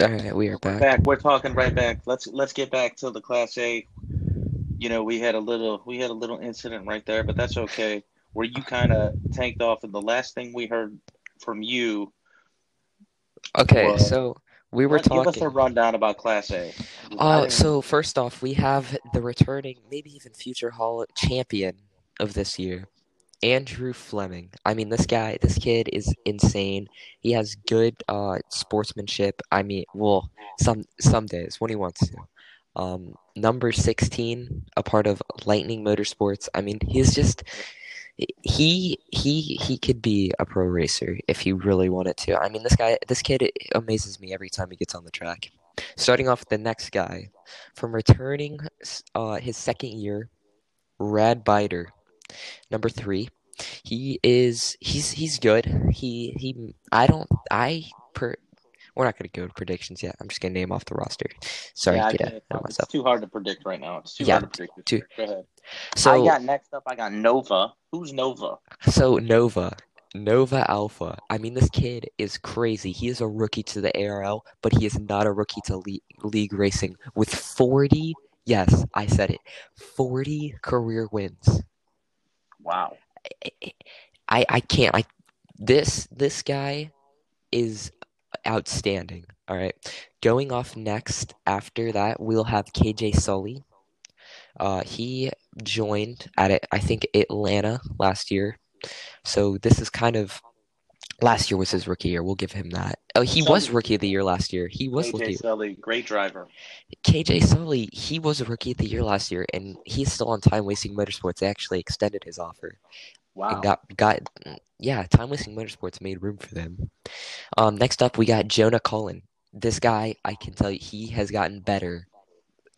All right, we are back. Back, we're talking right back. Let's let's get back to the Class A. You know, we had a little we had a little incident right there, but that's okay. Where you kind of tanked off, and the last thing we heard from you. Okay, Well, so we were talking. Give us a rundown about Class A. Uh, so first off, we have the returning, maybe even future Hall champion of this year, Andrew Fleming. I mean, this guy, this kid is insane. He has good uh sportsmanship. I mean, well, some some days when he wants to. Um, number 16, a part of Lightning Motorsports. I mean, he's just he he he could be a pro racer if he really wanted to. I mean, this guy, this kid amazes me every time he gets on the track. Starting off the next guy, from returning uh, his second year, Rad Biter, number three. He is he's he's good. He he I don't I per we're not gonna go to predictions yet. I'm just gonna name off the roster. Sorry, yeah, I get can't- it's too hard to predict right now. It's too Yeah, hard to predict. too- Go ahead. So I got next up. I got Nova. Who's Nova? So Nova, Nova Alpha. I mean, this kid is crazy. He is a rookie to the ARL, but he is not a rookie to le- league racing with 40. Yes, I said it. 40 career wins. Wow. I I can't. I this this guy is outstanding. All right. Going off next after that, we'll have KJ Sully. Uh, he joined at I think Atlanta last year. So this is kind of last year was his rookie year. We'll give him that. Oh, he was rookie of the year last year. He was AJ rookie. Sully, great driver. KJ Sully, he was a rookie of the year last year, and he's still on Time Wasting Motorsports. They actually extended his offer Wow. and got got yeah, Time Wasting Motorsports made room for them. Um, next up we got Jonah Cullen. This guy, I can tell you, he has gotten better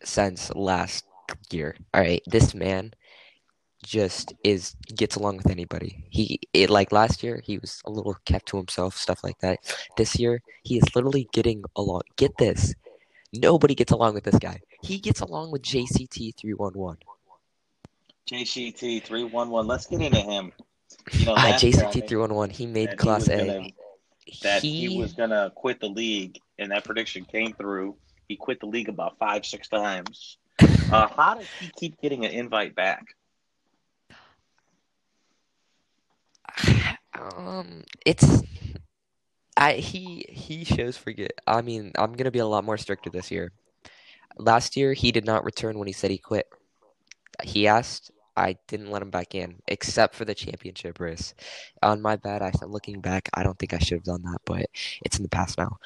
since last year. All right, this man just is gets along with anybody. He it like last year he was a little kept to himself, stuff like that. This year he is literally getting along. Get this, nobody gets along with this guy. He gets along with JCT three one one. JCT three one one. Let's get into him. You know, Ah, last year I JCT think three one one. He made he Class was A. gonna- that he, he was gonna quit the league, and that prediction came through. He quit the league about five, six times. Uh, how did he keep getting an invite back? Um, it's I he he shows forget. I mean, I'm gonna be a lot more stricter this year. Last year, he did not return when he said he quit. He asked. I didn't let him back in, except for the championship race. On my bad, I looking back, I don't think I should have done that, but it's in the past now.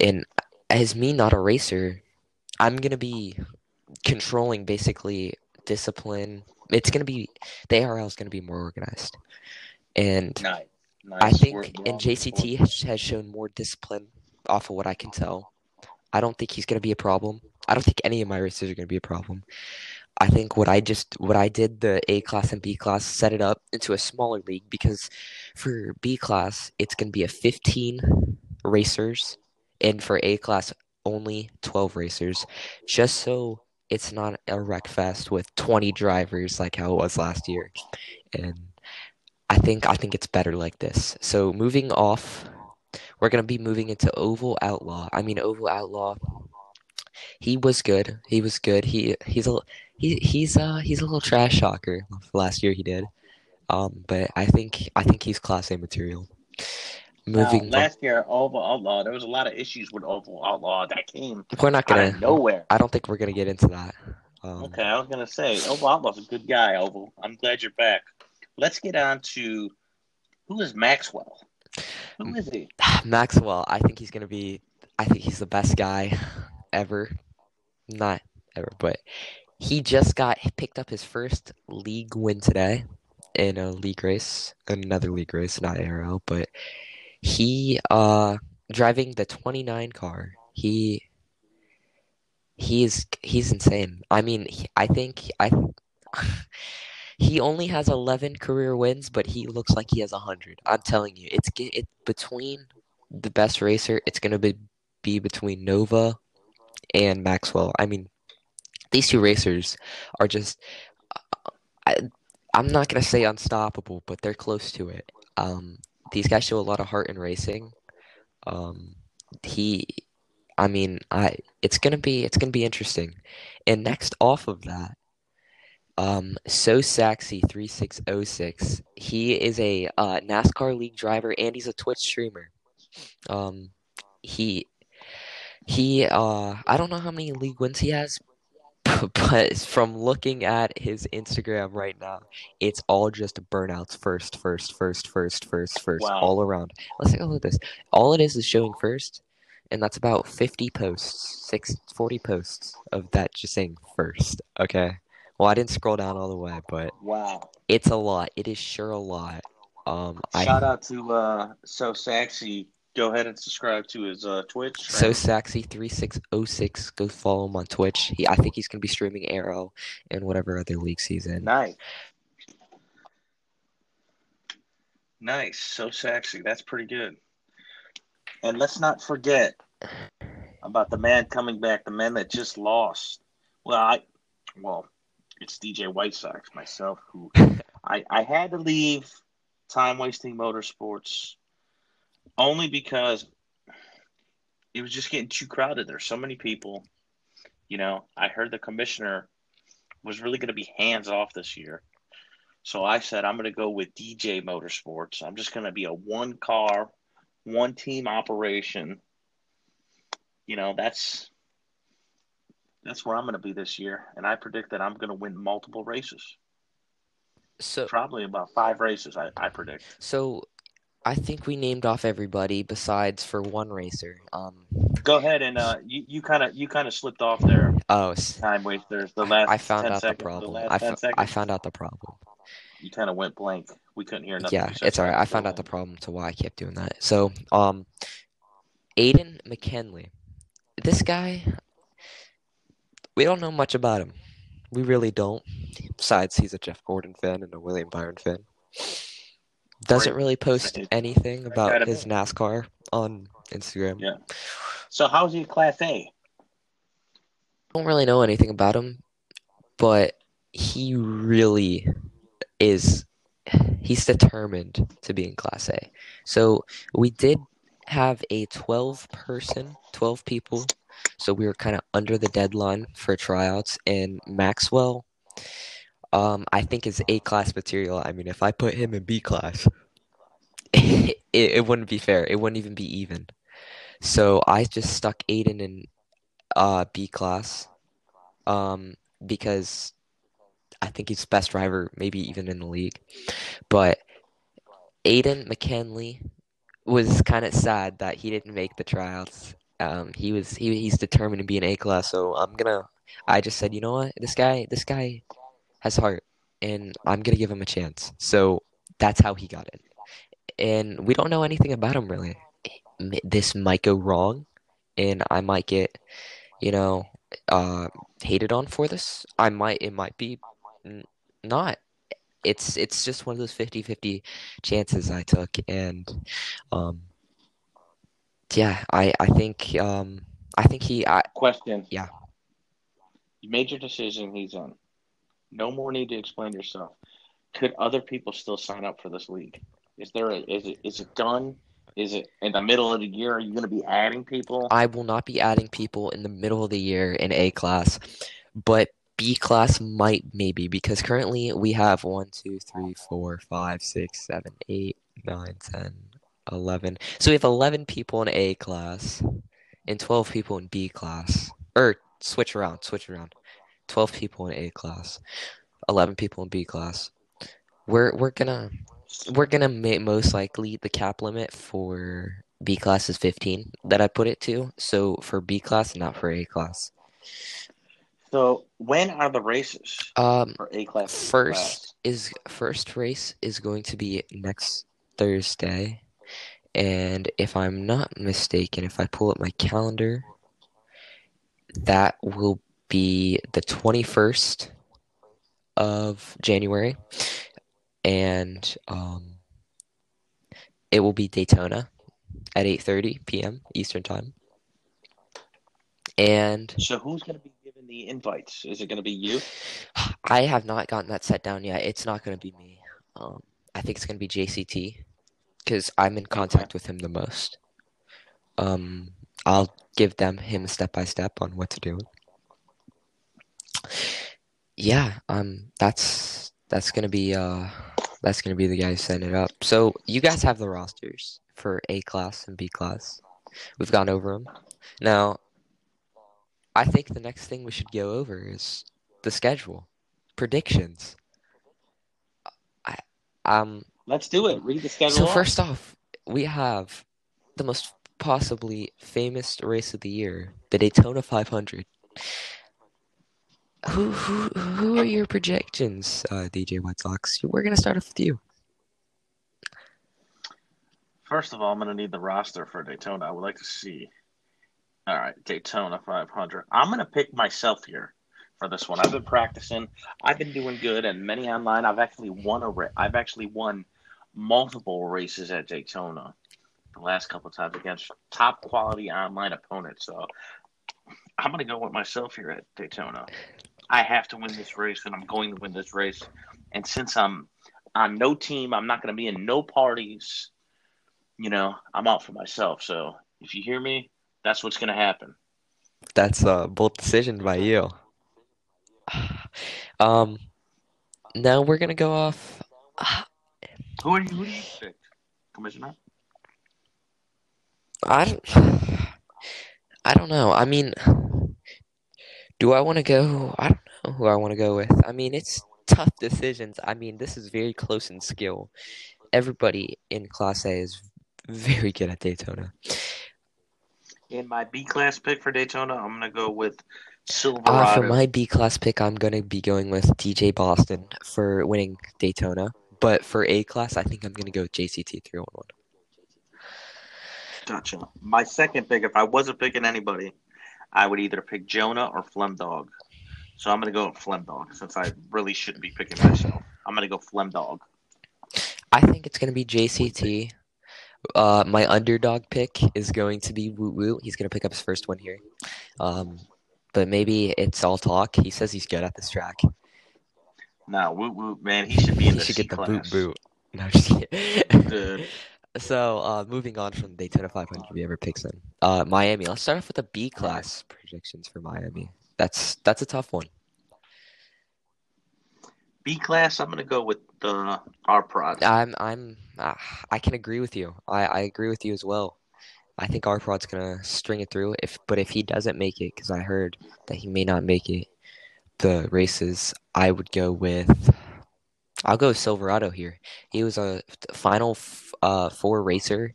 And as me not a racer, I'm gonna be controlling basically discipline. It's gonna be the ARL is gonna be more organized, and Nice, nice. I think we're and JCT has, has shown more discipline off of what I can tell. I don't think he's going to be a problem. I don't think any of my racers are going to be a problem. I think what I just what I did the A class and B class set it up into a smaller league because for B class it's going to be a 15 racers and for A class only 12 racers just so it's not a wreck fest with 20 drivers like how it was last year. And I think I think it's better like this. So moving off, we're gonna be moving into Oval Outlaw. I mean Oval Outlaw. He was good. He was good. He he's a he he's uh he's a little trash talker. Last year he did. Um, but I think I think he's class A material. Now, Moving, last year, Oval Outlaw, there was a lot of issues with Oval Outlaw that came we're not gonna. of nowhere. I don't think we're gonna get into that. Um, Okay, I was gonna say Oval Outlaw's a good guy. Oval, I'm glad you're back. Let's get on to who is Maxwell. Who is he? Maxwell, I think he's gonna be. I think he's the best guy ever. Not ever, but he just got picked up his first league win today in a league race, another league race, not ARL, but he uh driving the 29 car. He he's he's insane. I mean, he, I think I he only has 11 career wins, but he looks like he has 100. I'm telling you, it's it between the best racer, it's going to be be between Nova and Maxwell. I mean, these two racers are just I, I'm not going to say unstoppable, but they're close to it. Um these guys show a lot of heart in racing. Um he I mean, I it's gonna be it's gonna be interesting. And next off of that, um, So sexy three six oh six. He is a uh, NASCAR league driver and he's a Twitch streamer. Um, he he uh I don't know how many league wins he has, but from looking at his Instagram right now, it's all just burnouts first, first, first, first, first, first, Wow. all around. Let's take a look at this. All it is is showing first, and that's about 50 posts, six, 40 posts of that just saying first. Okay. Well, I didn't scroll down all the way, but Wow. it's a lot. It is sure a lot. Um, I Shout out to uh, So sexy. Go ahead and subscribe to his uh, Twitch. So sexy three six oh six. Go follow him on Twitch. He, I think he's gonna be streaming Arrow and whatever other leagues he's in. Nice. Nice. So sexy. That's pretty good. And let's not forget about the man coming back, the man that just lost. Well, I well, it's DJ White Sox myself who I, I had to leave time wasting motorsports only because it was just getting too crowded. There's so many people. You know, I heard the commissioner was really going to be hands off this year. So I said, I'm going to go with DJ Motorsports. I'm just going to be a one car, one team operation. You know, that's that's where I'm going to be this year, and I predict that I'm going to win multiple races. So Probably about five races. I, I predict. so I think we named off everybody besides for one racer. Um Go ahead and uh, you kind of you kind of slipped off there. oh Time wasters. The last I found 10 out the problem. last I, 10 I found out the problem. you kind of went blank. We couldn't hear nothing. Yeah, it's alright. I found out the problem to why I kept doing that. So, um, Aiden McKinley, this guy, we don't know much about him. We really don't. Besides, he's a Jeff Gordon fan and a William Byron fan. Doesn't really post anything about his. NASCAR on Instagram. Yeah. So how's he Class A? don't really know anything about him, but he really is. He's determined to be in Class A. So we did have a 12 person, 12 people. So we were kind of under the deadline for tryouts. And Maxwell, um, I think is A class material. I mean, if I put him in B class, it, it wouldn't be fair. It wouldn't even be even. So I just stuck Aiden in uh, B class um, because I think he's best driver, maybe even in the league. But Aiden McKinley was kind of sad that he didn't make the tryouts. Um, he was he he's determined to be an A class, so I'm gonna. I just said, you know what, this guy this guy has heart, and I'm gonna give him a chance. So that's how he got in. And we don't know anything about him really. This might go wrong, and I might get, you know, uh, hated on for this. I might it might be not. It's it's just one of those 50-50 chances I took and um yeah, I I think um I think he I Question. Yeah. You made your decision. He's in. No more need to explain yourself. Could other people still sign up for this league? Is there a, is it is it done? Is it in the middle of the year? Are you going to be adding people? I will not be adding people in the middle of the year in A class, but B class might maybe because currently we have 1, 2, 3, 4, 5, 6, 7, 8, 9, 10, 11. So we have 11 people in A class and 12 people in B class. Or switch around, switch around. 12 people in A class, 11 people in B class. We're we're gonna we're gonna ma- most likely the cap limit for B class is 15 that I put it to. So for B class, not for A class. So when are the races Um, for A class? first class? is first race is going to be next Thursday, and if I'm not mistaken, if I pull up my calendar, that will be the 21st of January, and um, it will be Daytona at 8:30 p.m. Eastern Time. And So who's going to be giving the invites? Is it going to be you? I have not gotten that set down yet. It's not going to be me. Um, I think it's going to be JCT because I'm in contact with him the most. Um, I'll give them him step by step on what to do. Yeah, um, that's that's gonna be uh that's gonna be the guys setting it up. So you guys have the rosters for A class and B class. We've gone over them. Now, I think the next thing we should go over is the schedule, predictions. I um. Let's do it. Read the schedule. So off. first off, we have the most possibly famous race of the year, the Daytona 500. Who who who are your projections, uh, DJ White Sox? We're gonna start off with you. First of all, I'm going to need the roster for Daytona. I would like to see. All right, Daytona 500. I'm going to pick myself here for this one. I've been practicing. I've been doing good, and many online. I've actually won a. Ra- I've actually won multiple races at Daytona the last couple times against top quality online opponents. So I'm going to go with myself here at Daytona. I have to win this race, and I'm going to win this race. And since I'm on no team, I'm not going to be in no parties. You know, I'm out for myself. So if you hear me, that's what's going to happen. That's a bold decision by you. Um, now we're gonna go off. Who are you? Who do you pick, Commissioner? I don't. I don't know. I mean, do I want to go? I don't know who I want to go with. I mean, it's tough decisions. I mean, this is very close in skill. Everybody in Class A is very good at Daytona. In my B class pick for Daytona, I'm going to go with Uh, Silverado. for my B class pick, I'm gonna be going with DJ Boston for winning Daytona. But for A class, I think I'm gonna go with JCT 311. Gotcha. My second pick, if I wasn't picking anybody, I would either pick Jonah or Flem Dog. So I'm going to go with Flem Dog since I really shouldn't be picking myself. I'm going to go Flem Dog. I think it's gonna be JCT. Uh, my underdog pick is going to be Woot Woot. He's gonna pick up his first one here. Um, but maybe it's all talk. He says he's good at this track. Now, Woot Woot, man, he should be in He the should C get the class. boot boot. No, just kidding. Dude. So, uh, moving on from Daytona 500, we ever picks in. Uh, Miami. Let's start off with the B class predictions for Miami. That's that's a tough one. B class, I'm going to go with the R Prod. I'm I'm uh, I can agree with you. I I agree with you as well. I think our prod's gonna string it through. If but if he doesn't make it, because I heard that he may not make it, the races, I would go with. I'll go with Silverado here. He was a final f- uh four racer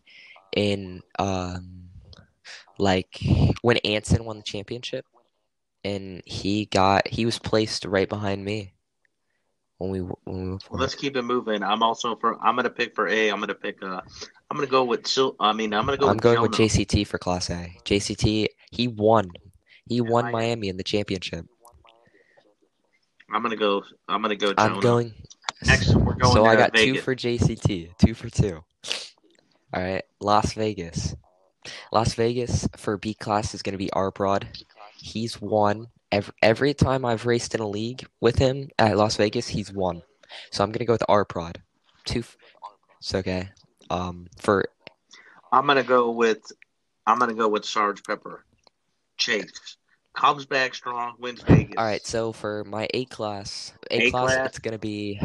in um like when Anson won the championship, and he got he was placed right behind me when we when we went for Well, it. let's keep it moving. I'm also for. I'm gonna pick for A. I'm gonna pick. Uh, I'm gonna go with. Sil- I mean, I'm gonna go. I'm with going with JCT for Class A. JCT, he won. He won Miami. Miami in the championship. I'm gonna go. I'm gonna go. I'm Jonah. going. Next, we're going So I got two for JCT, two for two. All right, Las Vegas. Las Vegas for B class is going to be R Prod. He's won every, every time I've raced in a league with him at Las Vegas. He's won. So I'm going to go with R Prod. Two. f- It's okay. Um, for I'm gonna go with. I'm gonna go with Sarge Pepper. Chase comes back strong, wins Vegas. all right. So for my A class, A, A class, class. it's going to be.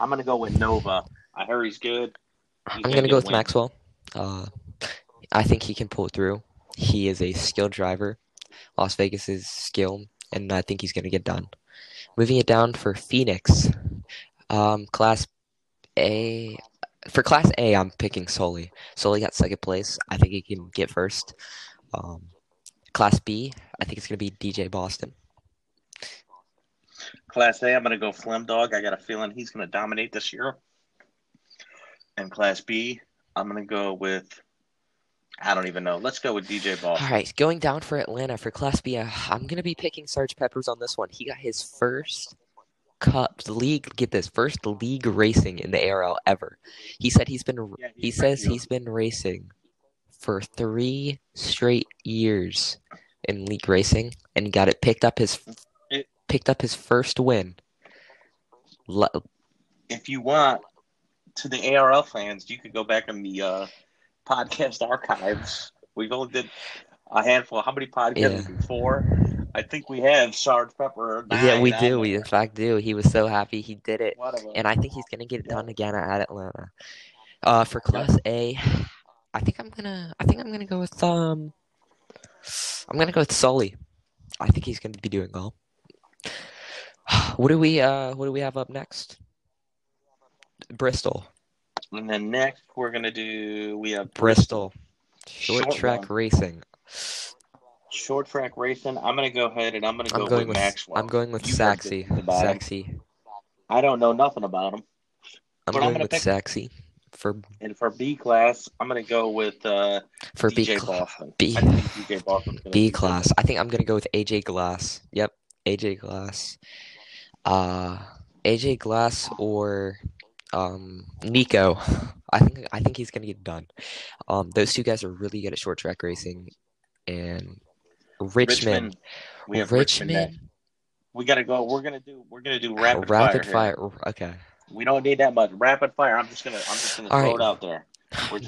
I'm gonna go with Nova. I heard he's good. He's I'm gonna gonna go with win. Maxwell. Uh, I think he can pull through. He is a skilled driver. Las Vegas is skilled, and I think he's gonna get done. Moving it down for Phoenix, um, Class A. For Class A, I'm picking Soli. Soli got second place. I think he can get first. Um, Class B, I think it's gonna be DJ Boston. Class A, I'm gonna go Flem Dog. I got a feeling he's gonna dominate this year. And Class B, I'm gonna go with. I don't even know. Let's go with DJ All Boston. right, going down for Atlanta for Class B, uh, I'm gonna be picking Sarge Peppers on this one. He got his first cup league. Get this first league racing in the ARL ever. He said he's been. Yeah, He he's says pretty he's been racing for three straight years in league racing, and got it picked up his It- picked up his first win. Le- if you want to the ARL fans, you could go back in the uh, podcast archives We've only did a handful. How many podcasts? Yeah. Four. I think we have Sarge Pepper. Yeah, we do. We in fact do. He was so happy he did it, and I think he's gonna get it done again at Atlanta. Uh, for Class A, I think I'm gonna. I think I'm gonna go with um. I'm gonna go with Sully. I think he's gonna be doing well. What do we uh What do we have up next? Bristol. And then next we're gonna do we have Bristol. Short, Short track racing. Short track racing. I'm gonna go ahead and I'm gonna go I'm going with, Maxwell. I'm going with Saxy. Saxy. I don't know nothing about him. I'm going I'm with pick... Saxy. For and for B class, I'm gonna go with uh, for DJ B Boston. B, B class. I think I'm gonna go with AJ Glass. Yep, AJ Glass. Uh, AJ Glass or um, Nico. I think I think he's gonna get done. Um, those two guys are really good at short track racing, and Richmond. Richmond we have Richmond. Richmond we gotta go. We're gonna do. We're gonna do rapid, rapid fire. fire. Okay. We don't need that much rapid fire. I'm just gonna. I'm just gonna All throw right. it out there.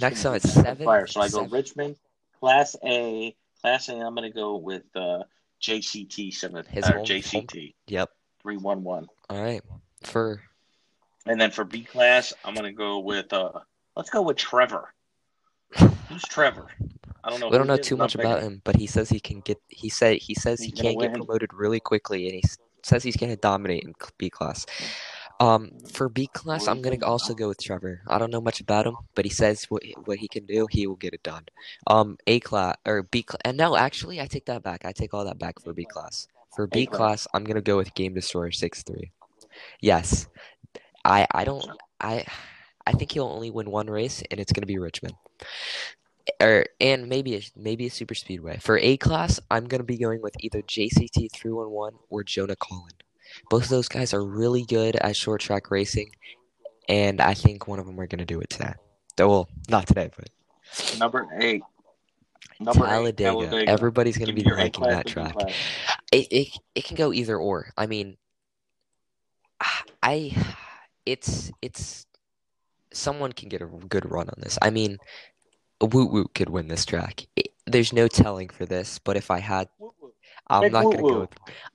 Next time it's seven. Fire. So I go Richmond, Class A. Class A. I'm gonna go with uh, JCT seven. His or JCT. Home. Yep. Three one one. All right. For and then for B class, I'm gonna go with uh let's go with Trevor. Who's Trevor? I don't know. We don't know too much about him, but he says he can get. He said he says he's he can't get promoted really quickly, and he says he's gonna dominate in B class. Um, for B class, I'm gonna also go with Trevor. I don't know much about him, but he says what what he can do, he will get it done. Um, A class or B class, and no, actually, I take that back. I take all that back for B class. For B class, I'm gonna go with Game Destroyer six three. Yes, I I don't I I think he'll only win one race, and it's gonna be Richmond. Or and maybe a, maybe a super speedway for A class. I'm gonna be going with either JCT three one one or Jonah Collin. Both of those guys are really good at short track racing, and I think one of them are gonna do it today. Well, not today, but number eight. Number Talladega. Eight, Talladega. Everybody's gonna be liking that track. It, it it can go either or. I mean, I it's it's someone can get a good run on this. I mean, Woot Woot could win this track. It, there's no telling for this, but if I had, I'm not gonna go. With,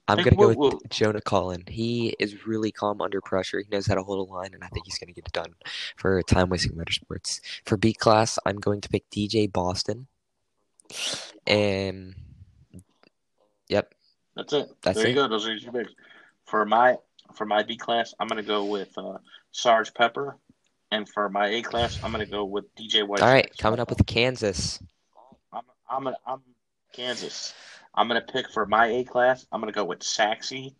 I'm Big gonna go with Jonah Collin. He is really calm under pressure. He knows how to hold a line, and I think he's gonna get it done for time wasting motorsports. For B class, I'm going to pick DJ Boston. And yep, that's it. That's there you go. Those are your picks. For my for my B class, I'm going to go with uh, Sarge Pepper, and for my A class, I'm going to go with DJ White. All right, coming up with Kansas. I'm I'm, I'm Kansas. I'm going to pick for my A class. I'm going to go with Saxy,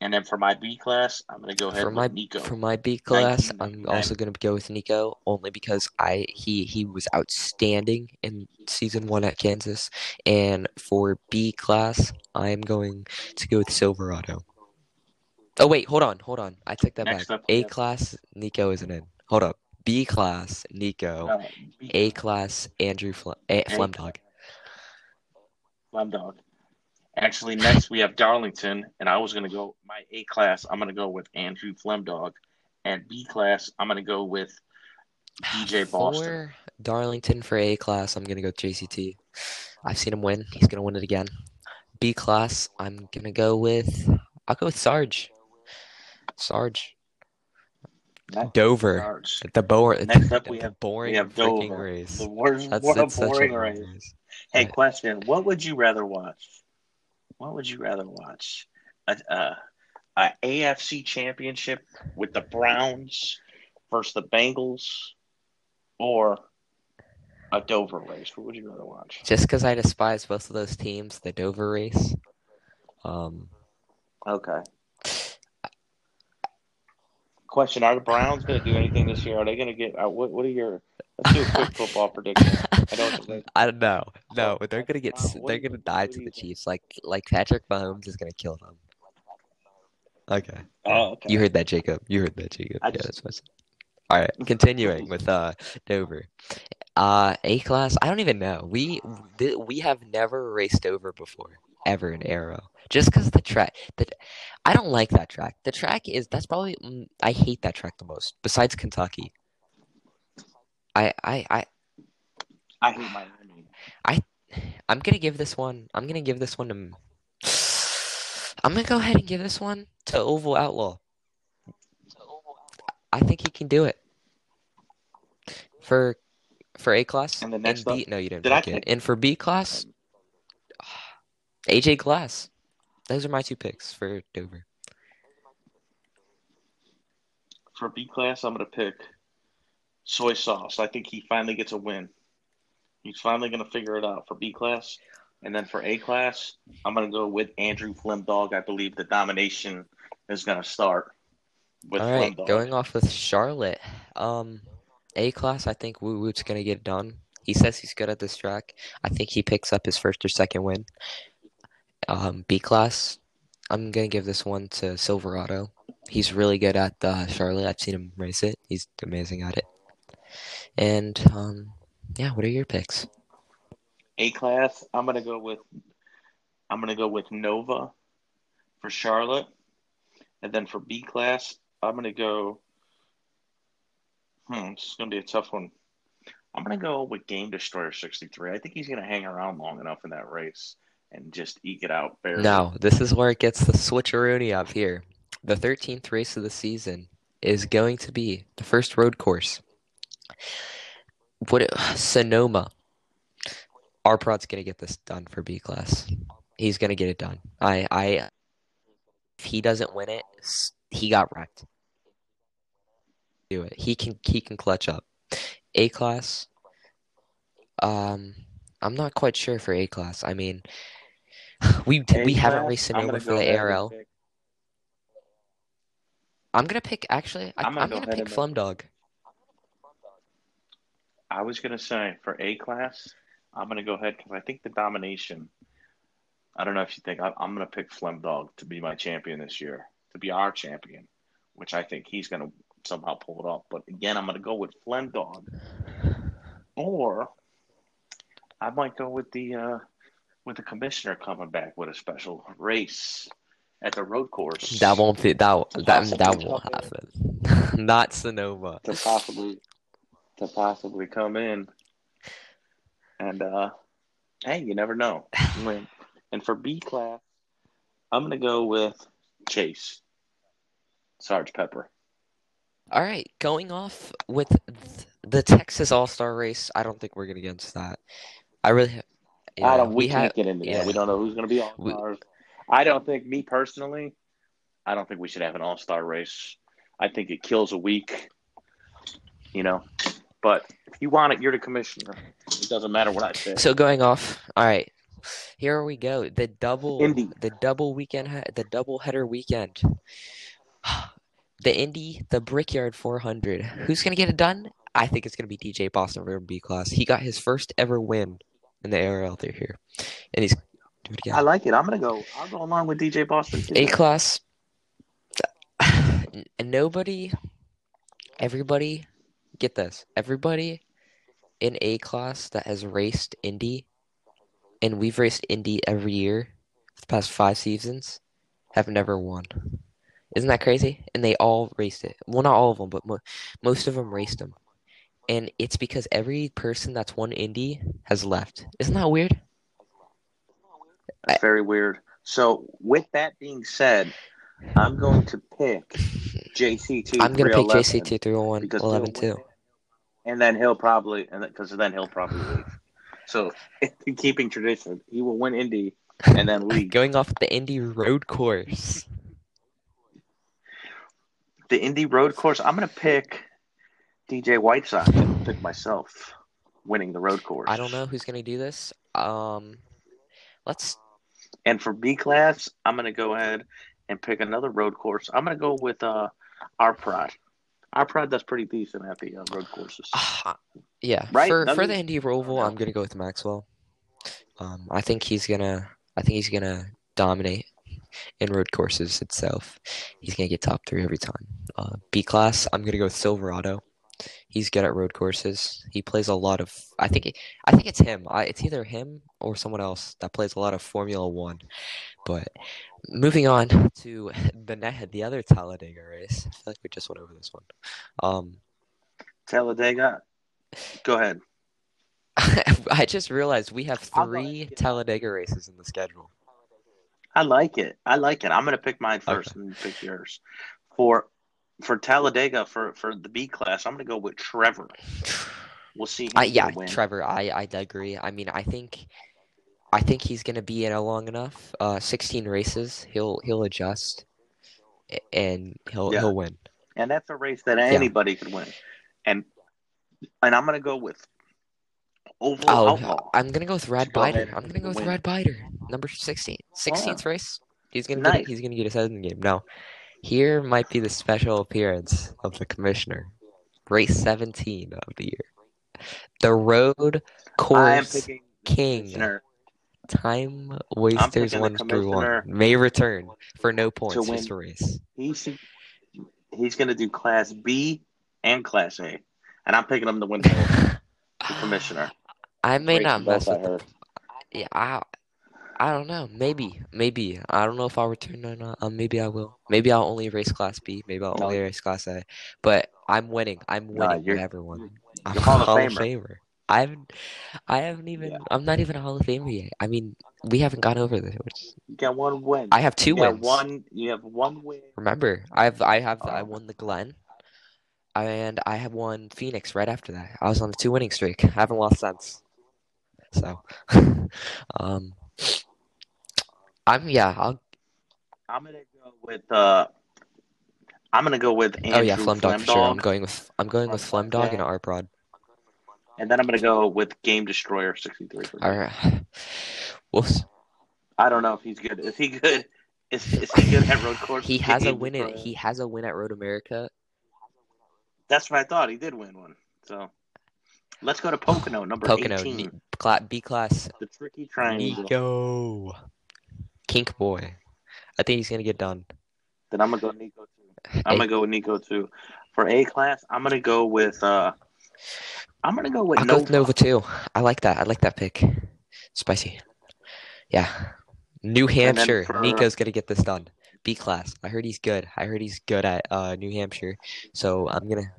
and then for my B class, I'm going to go ahead for my, Nico. For my B class, I'm also going to go with Nico only because I he he was outstanding in season one at Kansas, and for B class, I'm going to go with Silverado. Oh wait, hold on, hold on. I took that Next back. Up, A class, Nico isn't in. Hold up. B class, Nico. Uh, B- A class, Andrew Fle- A- Flemdog. Flemdog. Actually, next we have Darlington, and I was gonna go my A class. I'm gonna go with Andrew Flemdog, and B class I'm gonna go with DJ Boston. For Darlington for A class, I'm gonna go JCT. I've seen him win. He's gonna win it again. B class, I'm gonna go with. I'll go with Sarge. Sarge. Next, Dover. Sarge. The, bo- Next up, we have boring we have freaking Dover. race. The worst, that's, what that's a boring a race. race. Hey, right. question: What would you rather watch? What would you rather watch? A, a, a AFC championship with the Browns versus the Bengals, or a Dover race? What would you rather watch? Just because I despise both of those teams, the Dover race. Um. Okay. Question: Are the Browns going to do anything this year? Are they going to get? Uh, what, what are your? Let's do a quick football prediction. I don't. I don't know. No, they're going to get. Uh, they're going to die to the Chiefs. Like like Patrick Mahomes is going to kill them. Okay. Oh, okay. You heard that, Jacob. You heard that, Jacob. I yeah, just... that's All right, continuing with uh Dover. Uh A class, I don't even know. We th- we have never raced over before ever in arrow. Just because the track, the, I don't like that track. The track is that's probably mm, I hate that track the most. Besides Kentucky, I I I I hate Miami. I I'm gonna give this one. I'm gonna give this one to. I'm gonna go ahead and give this one to Oval Outlaw. I think he can do it. For for A class And the next B. up- No, you didn't Did I pick it. pick- And for B class, AJ Glass. Those are my two picks for Dover. For B class, I'm gonna pick soy sauce. I think he finally gets a win. He's finally gonna figure it out for B class. And then for A class, I'm gonna go with Andrew Flemdog. I believe the domination is gonna start with All right, Flemdog. going off with Charlotte. Um, A class, I think Woo Woot's gonna get it done. He says he's good at this track. I think he picks up his first or second win. Um, B class, I'm gonna give this one to Silverado. He's really good at uh, Charlotte. I've seen him race it. He's amazing at it. And um, yeah, what are your picks? A class, I'm gonna go with I'm gonna go with Nova for Charlotte. And then for B class, I'm gonna go Hmm, this is gonna be a tough one. I'm gonna go with Game Destroyer 63. I think he's gonna hang around long enough in that race and just eke it out barely. No, this is where it gets the switcheroony up here. The 13th race of the season is going to be the first road course. What it- Sonoma. Our prod's gonna get this done for B class. He's gonna get it done. I, I, if he doesn't win it, he got wrecked. Do it. He can, he can clutch up. A class. Um, I'm not quite sure for A class. I mean, we we haven't A-class, raced I'm for the ARL. pick- I'm gonna pick actually. I, I'm I'm gonna gonna, pick Flumdog. I was gonna say for A class, I'm gonna go ahead because I think the domination. I don't know if you think I, I'm gonna pick Flem Dog to be my champion this year, to be our champion, which I think he's gonna somehow pull it off. But again, I'm gonna go with Flem Dog, or I might go with the uh, with the commissioner coming back with a special race at the road course. That won't be that that that won't come happen. Not Sonoma. to possibly to possibly come in. And uh hey, you never know. And for B class, I'm gonna go with Chase. Sarge Pepper. All right, going off with the Texas All Star race. I don't think we're gonna get into that. I really. Yeah, I don't we, we can't have. get into yeah. that. We don't know who's gonna be all stars. I don't think me personally, I don't think we should have an all star race. I think it kills a week. You know. But if you want it, you're the commissioner. It doesn't matter what I say. So going off. All right, here we go. The double. Indy. The double weekend. The double header weekend. The Indy, the Brickyard 400. Who's gonna get it done? I think it's gonna be DJ Boston from B class. He got his first ever win in the ARL through here, and he's do it again. I like it. I'm gonna go. I'll go along with DJ Boston. too. A class. Nobody, everybody, get this. Everybody in A class that has raced Indy, and we've raced Indy every year for the past five seasons, have never won. Isn't that crazy? And they all raced it. Well, not all of them, but mo- most of them raced them. And it's because every person that's won Indy has left. Isn't that weird? That's very weird. So, with that being said, I'm going to pick JC2. I'm gonna pick 311, JC two three oh one because eleven he'll two. and then he'll probably, and because then he'll probably leave. So, keeping tradition, he will win Indy and then leave. Going off the Indy road course. the Indy Road Course. I'm going to pick DJ White Sox and pick myself winning the road course. I don't know who's gonna do this. Um, let's. And for B class, I'm going to go ahead and pick another road course. I'm going to go with uh, our pride. Our pride does pretty decent at the uh, road courses. ah, yeah, Right? for for the Indy Roval, I'm gonna go with Maxwell. Um, I think he's gonna. I think he's gonna dominate in road courses itself. He's gonna get top three every time. Uh, B class, I'm gonna go with Silverado. He's good at road courses. He plays a lot of. I think. I think it's him. I, it's either him or someone else that plays a lot of Formula One. But moving on to the ne- the other Talladega race. I feel like we just went over this one. Um, Talladega, go ahead. I just realized we have three. Talladega races in the schedule. I like it. I like it. I'm gonna pick mine first Okay. and pick yours. For for Talladega for for the B class, I'm gonna go with Trevor. We'll see. I, yeah. Trevor, I, I agree. I mean, I think, I think he's gonna be in a long enough. Uh, 16 races, he'll he'll adjust, and he'll Yeah. he'll win. and that's a race that anybody could win. And and I'm gonna go with Oval Oh, Outlaw. I'm gonna go with Rad Go and I'm gonna go with win. Rad Biter, number 16, 16th race. He's gonna Nice. get, he's gonna get his head in the game. Now, here might be the special appearance of the commissioner. Race 17 of the year, the road course king. Time wasters one through one may return for no points, win. just a race. He's he's gonna do Class B and Class A, and I'm picking him to win. The commissioner. I may not mess with the. Yeah, I, I don't know. Maybe, maybe. I don't know if I'll return or not. Um, maybe I will. Maybe I'll only race Class B. Maybe I'll No. only race Class A. But I'm winning. I'm winning you're- one. I'm you're a Hall of Hall of Famer. Famer. I haven't. I haven't even. Yeah. I'm not even a Hall of Famer yet. I mean, we haven't gone over this. You got one win. I have two you wins. one. You have one win. Remember, I've I have I Oh. won the Glen, and I have won Phoenix right after that. I was on a two winning streak. I haven't lost since. So, um, I'm yeah. I'll I'm gonna go with. uh I'm gonna go with Andrew oh yeah, Flem Dog for sure. I'm going with I'm going with Flem Dog and R Prod. and then I'm gonna go with Game Destroyer 63. For All right. We'll s- I don't know if he's good. Is he good? Is, is he good at road course? he has a win in Destroyer? he has a win at Road America. That's what I thought. He did win one. So let's go to Pocono, number Pocono 18. Ni- B class the tricky triangle. Nico. Kink boy. I think he's gonna get done. Then I'm gonna go Nico too. I'm gonna go with Nico too. For A class, I'm gonna go with. uh I'm gonna go with I'll go Nova. with Nova too. I like that. I like that pick. Spicy. Yeah. New Hampshire. for- Nico's gonna get this done. B class. I heard he's good. I heard he's good at uh, New Hampshire. So I'm gonna.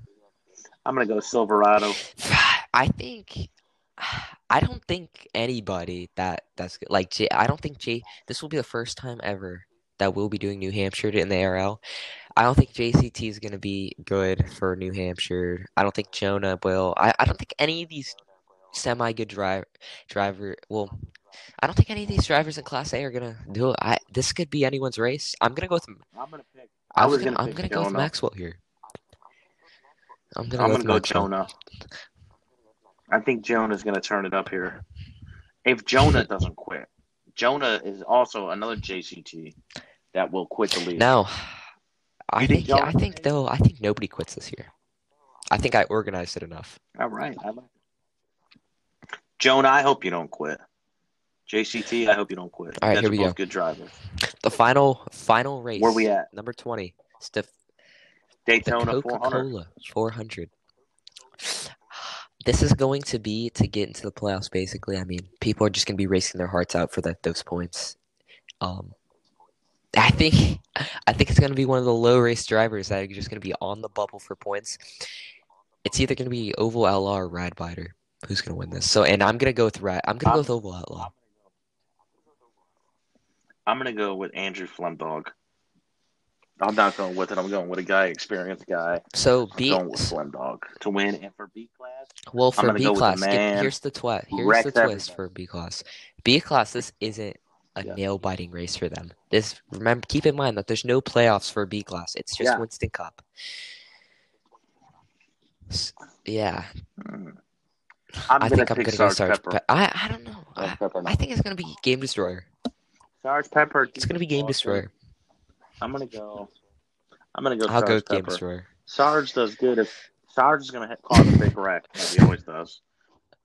I'm gonna go Silverado. I think. I don't think anybody that that's good. like J. I don't think J. This will be the first time ever that we'll be doing New Hampshire in the ARL. I don't think JCT is gonna be good for New Hampshire. I don't think Jonah will. I, I don't think any of these semi good driver driver. Well, I don't think any of these drivers in Class A are gonna do it. I this could be anyone's race. I'm gonna go with. I'm gonna pick. I I was gonna. gonna I'm pick gonna go with Maxwell here. I'm gonna I'm go gonna with go Jonah. I think Jonah's gonna turn it up here. If Jonah doesn't quit, Jonah is also another JCT that will quit the league. No, I You think think. I think though. I think nobody quits this year. I think I organized it enough. All right. I like it. Jonah, I hope you don't quit. JCT, I hope you don't quit. All right, guys here we both go. good drivers. The final final race. Where we at? Number twenty. Steph, Daytona Coca 400. Cola 400. This is going to be to get into the playoffs. Basically, I mean, people are just going to be racing their hearts out for that those points. Um, I think I think it's going to be one of the low race drivers that are just going to be on the bubble for points. It's either going to be Oval Outlaw or Rad Biter. Who's going to win this? So, and I'm going to go with Rad. I'm going to go with Oval Outlaw. I'm going to go with Andrew Flemdog. I'm not going with it. I'm going with a guy, experienced guy. So I'm B. going with Slim Dog to win. And for B class, Well, I'm for gonna B go with the class, get- man here's the twist. Here's the twist everybody. for B class. B class, this isn't a Yeah. nail biting race for them. This remember, keep in mind that there's no playoffs for B class. It's just Yeah. Winston Cup. S- Yeah, hmm, I'm I think I'm gonna go Sarge Sarge. Pepper. Pe- I I don't know. I, I think it's gonna be Game Destroyer. Sarge Pepper. It's gonna be Game Awesome. Destroyer. I'm going to go. I'm going to go I'll Sarge go Game Pepper. Destroyer. Sarge does good if Sarge is going to cause a big wreck, as he always does.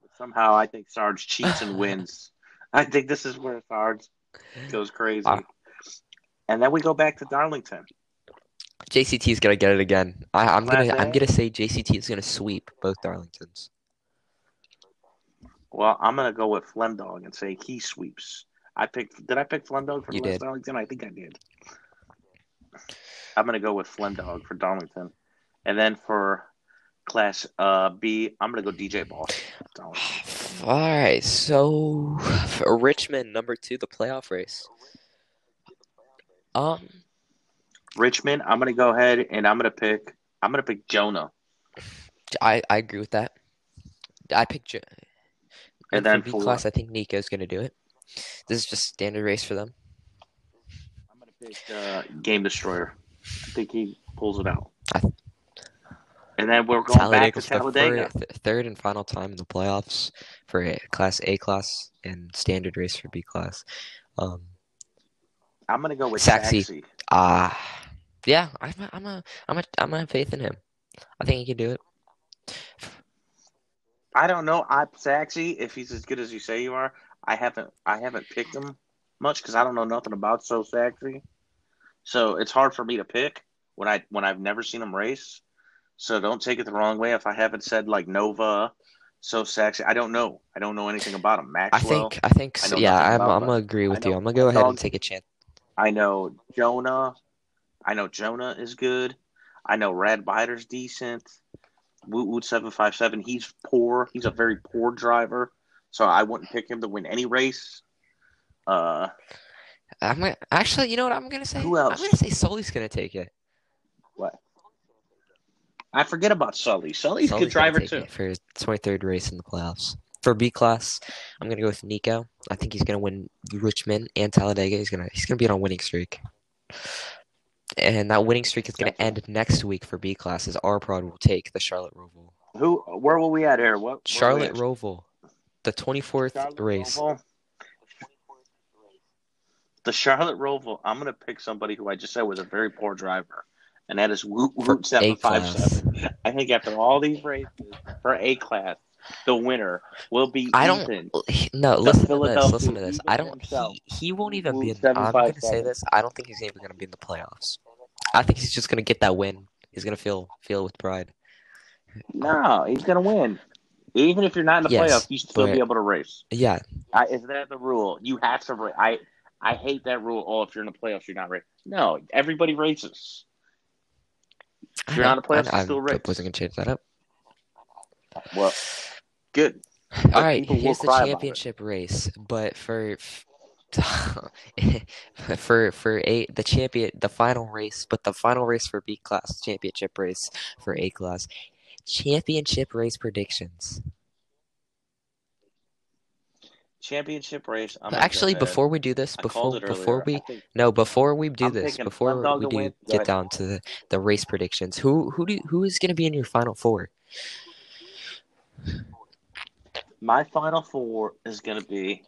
But somehow, I think Sarge cheats and wins. I think this is where Sarge goes crazy. Ah. and then we go back to Darlington. JCT is gonna get it again. I, I'm Class gonna I'm gonna say JCT is gonna sweep both Darlingtons. Well, I'm going to go with Flemdog and say he sweeps. I picked. Did I pick Flemdog for You West did. Darlington? I think I did. I'm going to go with Flemdog for Darlington, and then for Class uh, B, I'm going to go DJ Boss. Darlington. All right, so for Richmond number two, the playoff race. Um, Richmond, I'm gonna go ahead and I'm gonna pick. I'm gonna pick Jonah, I I agree with that. I picked Jo- and then B for class. I think Nico's gonna do it. This is just standard race for them. Pick uh, Game Destroyer. I think he pulls it out. I- And then we're going back to Talladega for the Talladega. fir- th- third and final time in the playoffs for a class A class and standard race for B class. Um, I'm gonna go with Saxy. Ah, yeah, I'm a, I'm a, I'm a, I'm a faith in him. I think he can do it. I don't know. I Saxy, if he's as good as you say you are, I haven't I haven't picked him much because I don't know nothing about So Saxy. So it's hard for me to pick when I when I've never seen him race. So don't take it the wrong way if I haven't said like Nova, So sexy. I don't know. I don't know anything about him. Maxwell. I think, I think, so, know yeah, I'm, about I'm gonna agree with you. I'm gonna go ahead and take a chance. I know Jonah. I know Jonah is good. I know Rad Biter's decent. Woot Woot seven five seven. He's poor. He's a very poor driver. So I wouldn't pick him to win any race. Uh, I'm gonna, actually, you know what I'm gonna say? Who else? I'm gonna say Sully's gonna take it. what? I forget about Sully. Sully's a good driver too. for his 23rd race in the playoffs. For B class, I'm gonna go with Nico. I think he's gonna win Richmond and Talladega. He's gonna he's gonna be on a winning streak. And that winning streak is gonna end next week for B class as R Prod will take the Charlotte Roval. Who? Where were we at here? What? where were we Charlotte? Roval, the 24th race. Roval. The Charlotte Roval. I'm gonna pick somebody who I just said was a very poor driver, and that is Woot Woot seven five seven. I think after all these races for A class, the winner will be I don't. Ethan. No, listen to this. Listen to this. I don't. himself. He, he won't even be. In, I'm five, gonna say this. I don't think he's even gonna be in the playoffs. I think he's just gonna get that win. He's gonna feel feel with pride. No, he's gonna win. Even if you're not in the Yes, playoffs, you should still be able to race. Yeah, I, is that the rule? You have to race. I I hate that rule. Oh, if you're in the playoffs, you're not racing. No, everybody races. If you're I not in the playoffs, I, you still I race. wasn't gonna change that up. Well, good. All right, people will here's the cry about it. championship race, but for for for a the champion the final race, but the final race for B class championship race for A class championship race predictions. Championship race. I'm Actually, before we do this, before before we think no before we do I'm this, before we do win. Get down to the, the race predictions, who who do who is going to be in your final four? my final four is going to be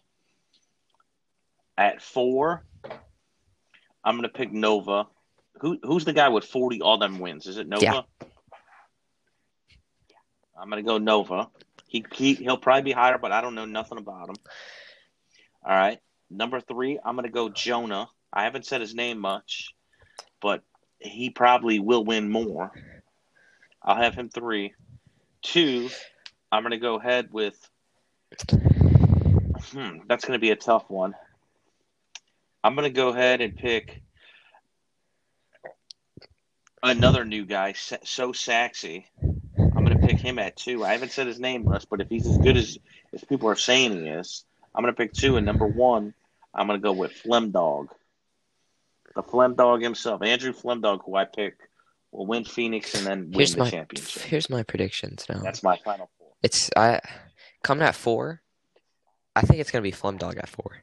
at four. I'm going to pick Nova. Who who's the guy with 40 all them wins? Is it Nova? Yeah. I'm going to go Nova. He, he he'll probably be higher, but I don't know nothing about him. All right. Number three, I'm to go Jonah. I haven't said his name much, but he probably will win more. I'll have him three. Two, I'm to go ahead with. Hmm, that's to be a tough one. I'm to go ahead and pick another new guy, So Saxy. I'm going to pick him at two. I haven't said his name much, but if he's as good as, as people are saying he is, I'm going to pick two. And number one, I'm going to go with Flemdog. The Flemdog himself, Andrew Flemdog, who I pick, will win Phoenix and then win Here's the my championship. here's my predictions now. That's my final four. It's I coming at four. I think it's gonna be Flemdog at four.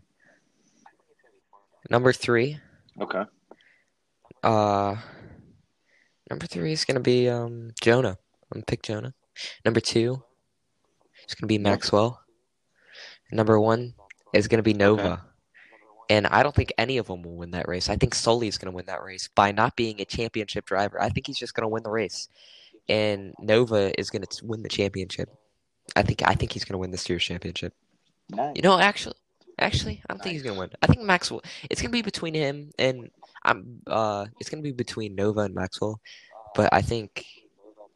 Number three, Okay. uh, number three is gonna be um Jonah. I'm gonna pick Jonah. Number two, is gonna be Maxwell. Number one is gonna be Nova. And I don't think any of them will win that race. I think Sully is going to win that race by not being a championship driver. I think he's just going to win the race, and Nova is going to win the championship. I think I think he's going to win this year's championship. Nice. You know, actually, actually, I don't think he's going to win. I think Maxwell. It's going to be between him and I'm. Uh, it's going to be between Nova and Maxwell, but I think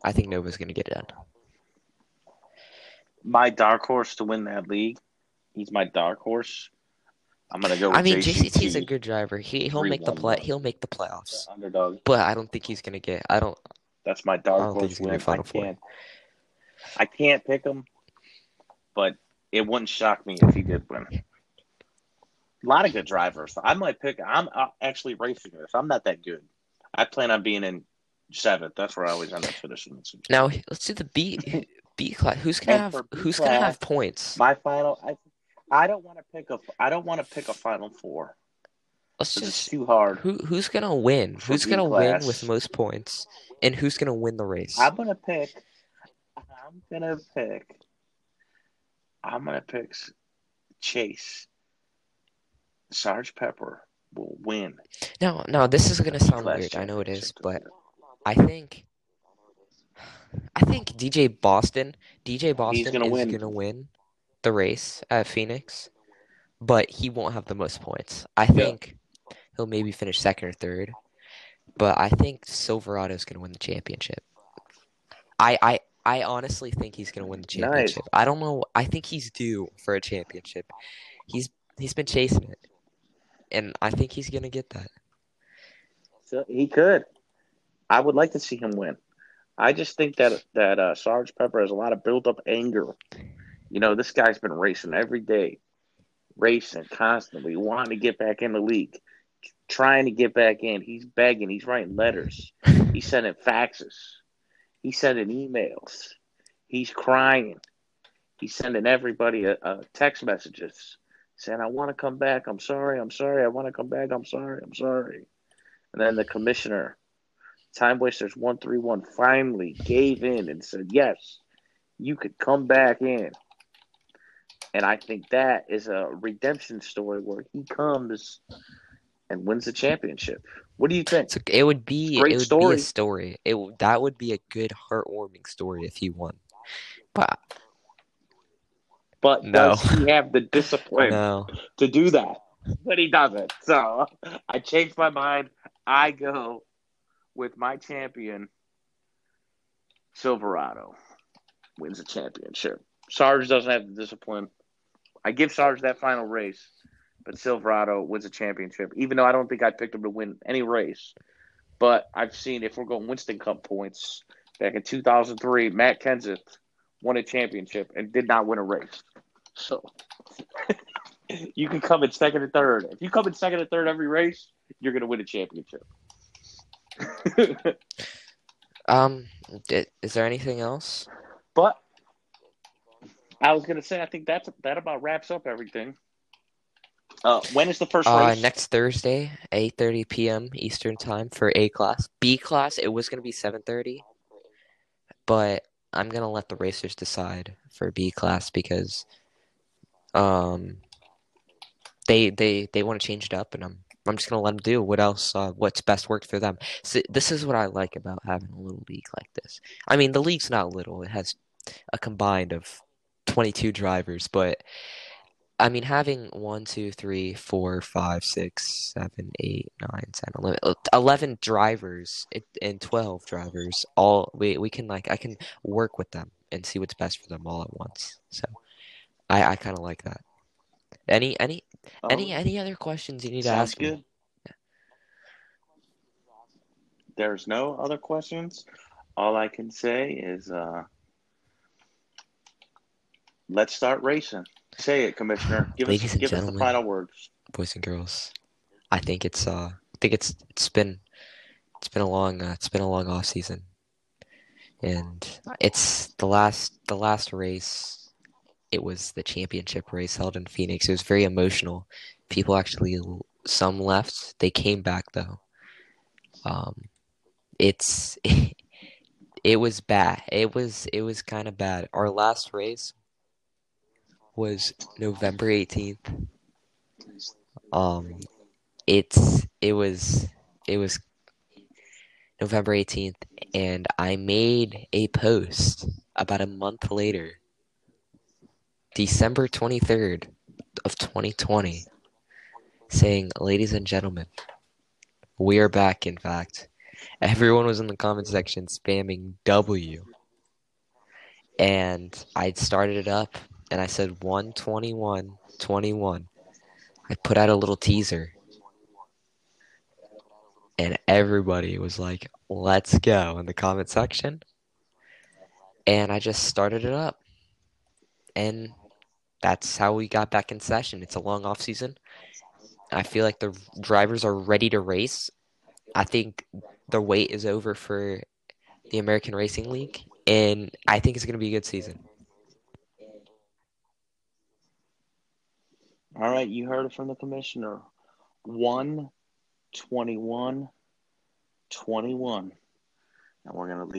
I think Nova's going to get it done. my dark horse to win that league. He's my dark horse. I'm gonna go. With I mean, JCT, is a good driver. He he'll make the play. He'll make the playoffs, the underdog. but I don't think he's going to get. I don't. That's my dark think horse he's gonna win. I Four. can't. I can't pick him, but it wouldn't shock me if he did win. A lot of good drivers. I might pick. I'm uh, actually racing this. I'm not that good. I plan on being in seventh. That's where I always end up finishing. Now let's do the B B class. Who's gonna And have for B Who's gonna have points? My final. I, I don't want to pick a. I don't want to pick a final four. Let's 'cause It's just too hard. who Who's gonna win? For Who's B gonna win with most points? And who's gonna win the race? I'm gonna pick. I'm gonna pick. I'm gonna pick Chase. Sarge Pepper will win. No, no, this is gonna sound B-class weird. I know it is, but I think I think DJ Boston, DJ Boston gonna is win. gonna win the race at Phoenix, but he won't have the most points. I think he'll maybe finish second or third, but I think Silverado's gonna win the championship. I I I honestly think he's gonna win the championship. I don't know. I think he's due for a championship. He's he's been chasing it, and I think he's gonna get that. So he could. I would like to see him win. I just think that that uh, Sarge Pepper has a lot of built up anger. You know, this guy's been racing every day, racing constantly, wanting to get back in the league, trying to get back in. He's begging. He's writing letters. He's sending faxes. He's sending emails. He's crying. He's sending everybody a, a text messages saying, "I want to come back. I'm sorry. I'm sorry. I want to come back. I'm sorry. I'm sorry." And then the commissioner, Time Wasters 131, finally gave in and said, Yes, you could come back in. And I think that is a redemption story where he comes and wins the championship. What do you think? So it would be Great it would be story. a story. It that would be a good heartwarming story if he won. But But No. does he have the discipline no, to do that? But he doesn't. So I changed my mind. I go with my champion, Silverado. Wins the championship. Sarge doesn't have the discipline. I give Sarge that final race, but Silverado wins a championship, even though I don't think I picked him to win any race. But I've seen if we're going Winston Cup points, back in 2003, Matt Kenseth won a championship and did not win a race. So you can come in second and third. If you come in second and third every race, you're going to win a championship. um, is there anything else? but I was going to say, I think that's that about wraps up everything. Uh, when is the first Uh, race? next Thursday, eight thirty p.m. Eastern time for A class. B class, it was gonna be seven thirty, but I'm gonna let the racers decide for B class because, um, they they they want to change it up, and I'm I'm just gonna let them do what else uh, what's best worked for them. So this is what I like about having a little league like this. I mean, the league's not little; it has a combined of twenty two drivers, but. I mean, having one, two, three, four, five, six, seven, eight, nine, ten, eleven, uh, eleven drivers and twelve drivers, all we we can like I can work with them and see what's best for them all at once. So, I I kind of like that. Any any Um, any any other questions you need to ask good. There's no other questions. All I can say is, uh, let's start racing. Say it, Commissioner. Give Ladies us and give us the final words. boys and girls. I think it's uh I think it's it's been it's been a long uh, it's been a long off season. And it's the last the last race it was the championship race held in Phoenix. It was very emotional. People actually some left. They came back though. Um it's it was bad. It was it was kind of bad. Our last race was November 18th. Um, it's it was it was November 18th, and I made a post about a month later, December 23rd of 2020, saying, "Ladies and gentlemen, we are back." In fact, everyone was in the comment section spamming W, and I started it up, and I said 121 21. I put out a little teaser. And everybody was like, let's go in the comment section. And I just started it up. And that's how we got back in session. It's a long off season. I feel like the drivers are ready to race. I think the wait is over for the American Racing League, and I think it's going to be a good season. All right, you heard it from the commissioner. 1 21 21. And we're going to leave.